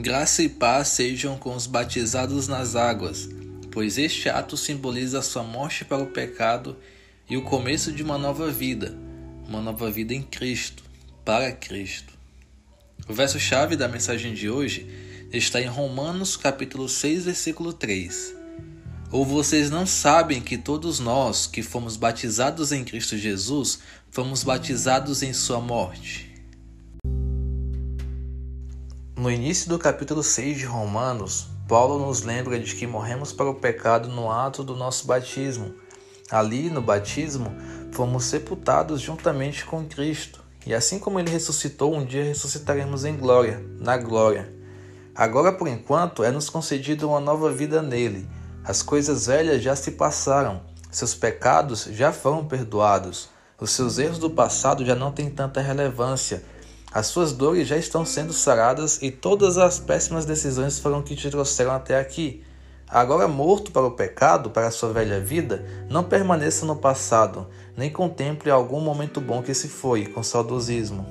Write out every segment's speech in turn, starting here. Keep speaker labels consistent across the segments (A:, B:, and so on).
A: Graça e paz sejam com os batizados nas águas, pois este ato simboliza a sua morte para o pecado e o começo de uma nova vida, uma nova vida em Cristo, para Cristo. O verso-chave da mensagem de hoje está em Romanos capítulo 6, versículo 3. Ou vocês não sabem que todos nós que fomos batizados em Cristo Jesus, fomos batizados em sua morte? No início do capítulo 6 de Romanos, Paulo nos lembra de que morremos para o pecado no ato do nosso batismo. Ali, no batismo, fomos sepultados juntamente com Cristo. E assim como ele ressuscitou, um dia ressuscitaremos em glória, na glória. Agora, por enquanto, é nos concedido uma nova vida nele as coisas velhas já se passaram, seus pecados já foram perdoados, os seus erros do passado já não têm tanta relevância, as suas dores já estão sendo saradas e todas as péssimas decisões foram que te trouxeram até aqui. Agora morto para o pecado, para a sua velha vida, não permaneça no passado, nem contemple algum momento bom que se foi, com saudosismo.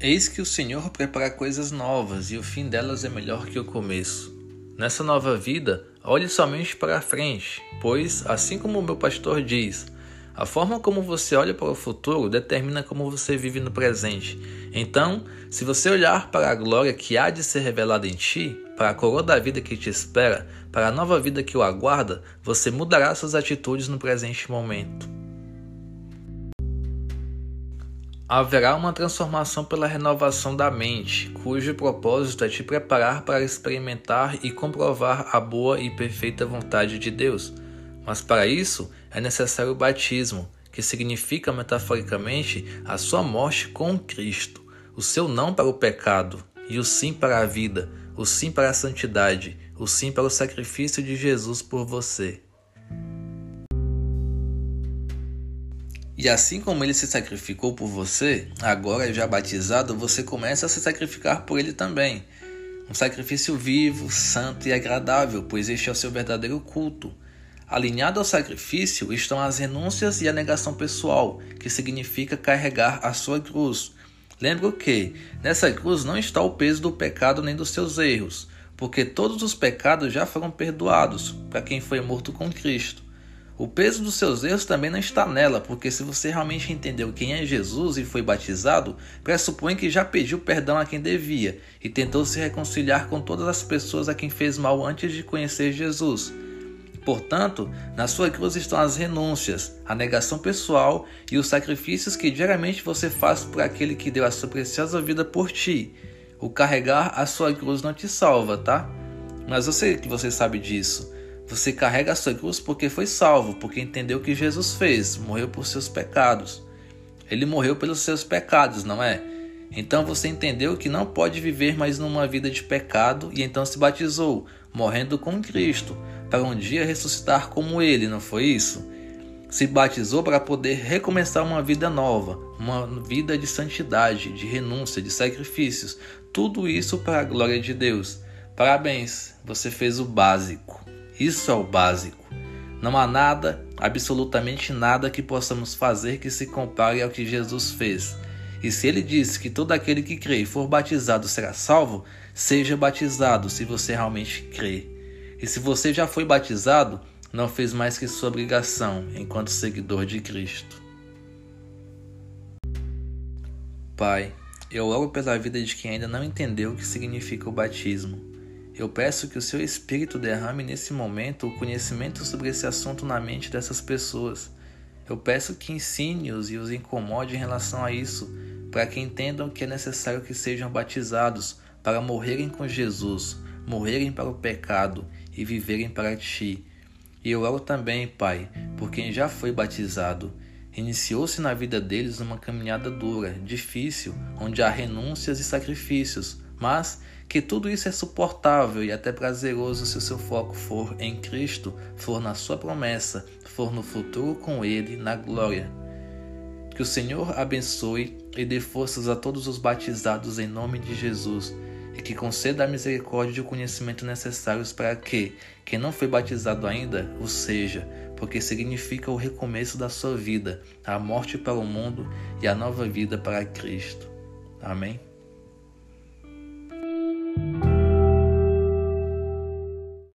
A: Eis que o Senhor prepara coisas novas e o fim delas é melhor que o começo. Nessa nova vida, olhe somente para a frente, pois, assim como o meu pastor diz, a forma como você olha para o futuro determina como você vive no presente. Então, se você olhar para a glória que há de ser revelada em ti, para a coroa da vida que te espera, para a nova vida que o aguarda, você mudará suas atitudes no presente momento. haverá uma transformação pela renovação da mente, cujo propósito é te preparar para experimentar e comprovar a boa e perfeita vontade de Deus. Mas para isso é necessário o batismo, que significa metaforicamente a sua morte com Cristo, o seu não para o pecado e o sim para a vida, o sim para a santidade, o sim para o sacrifício de Jesus por você. E assim como ele se sacrificou por você, agora já batizado, você começa a se sacrificar por ele também. Um sacrifício vivo, santo e agradável, pois este é o seu verdadeiro culto. Alinhado ao sacrifício estão as renúncias e a negação pessoal, que significa carregar a sua cruz. Lembra que nessa cruz não está o peso do pecado nem dos seus erros, porque todos os pecados já foram perdoados para quem foi morto com Cristo. O peso dos seus erros também não está nela, porque se você realmente entendeu quem é Jesus e foi batizado, pressupõe que já pediu perdão a quem devia e tentou se reconciliar com todas as pessoas a quem fez mal antes de conhecer Jesus. Portanto, na sua cruz estão as renúncias, a negação pessoal e os sacrifícios que diariamente você faz por aquele que deu a sua preciosa vida por ti. O carregar a sua cruz não te salva, tá? Mas eu sei que você sabe disso. Você carrega a sua cruz porque foi salvo, porque entendeu o que Jesus fez, morreu por seus pecados. Ele morreu pelos seus pecados, não é? Então você entendeu que não pode viver mais numa vida de pecado e então se batizou, morrendo com Cristo, para um dia ressuscitar como ele, não foi isso? Se batizou para poder recomeçar uma vida nova, uma vida de santidade, de renúncia, de sacrifícios, tudo isso para a glória de Deus. Parabéns, você fez o básico. Isso é o básico. Não há nada, absolutamente nada que possamos fazer que se compare ao que Jesus fez. E se ele disse que todo aquele que crê e for batizado será salvo, seja batizado se você realmente crê. E se você já foi batizado, não fez mais que sua obrigação enquanto seguidor de Cristo. Pai, eu oro pela vida de quem ainda não entendeu o que significa o batismo. Eu peço que o seu Espírito derrame nesse momento o conhecimento sobre esse assunto na mente dessas pessoas. Eu peço que ensine-os e os incomode em relação a isso, para que entendam que é necessário que sejam batizados para morrerem com Jesus, morrerem para o pecado e viverem para ti. E eu oro também, Pai, por quem já foi batizado. Iniciou-se na vida deles uma caminhada dura, difícil, onde há renúncias e sacrifícios, mas que tudo isso é suportável e até prazeroso se o seu foco for em Cristo, for na sua promessa, for no futuro com Ele na glória. Que o Senhor abençoe e dê forças a todos os batizados em nome de Jesus e que conceda a misericórdia e o conhecimento necessários para que, quem não foi batizado ainda, o seja, porque significa o recomeço da sua vida, a morte para o mundo e a nova vida para Cristo. Amém.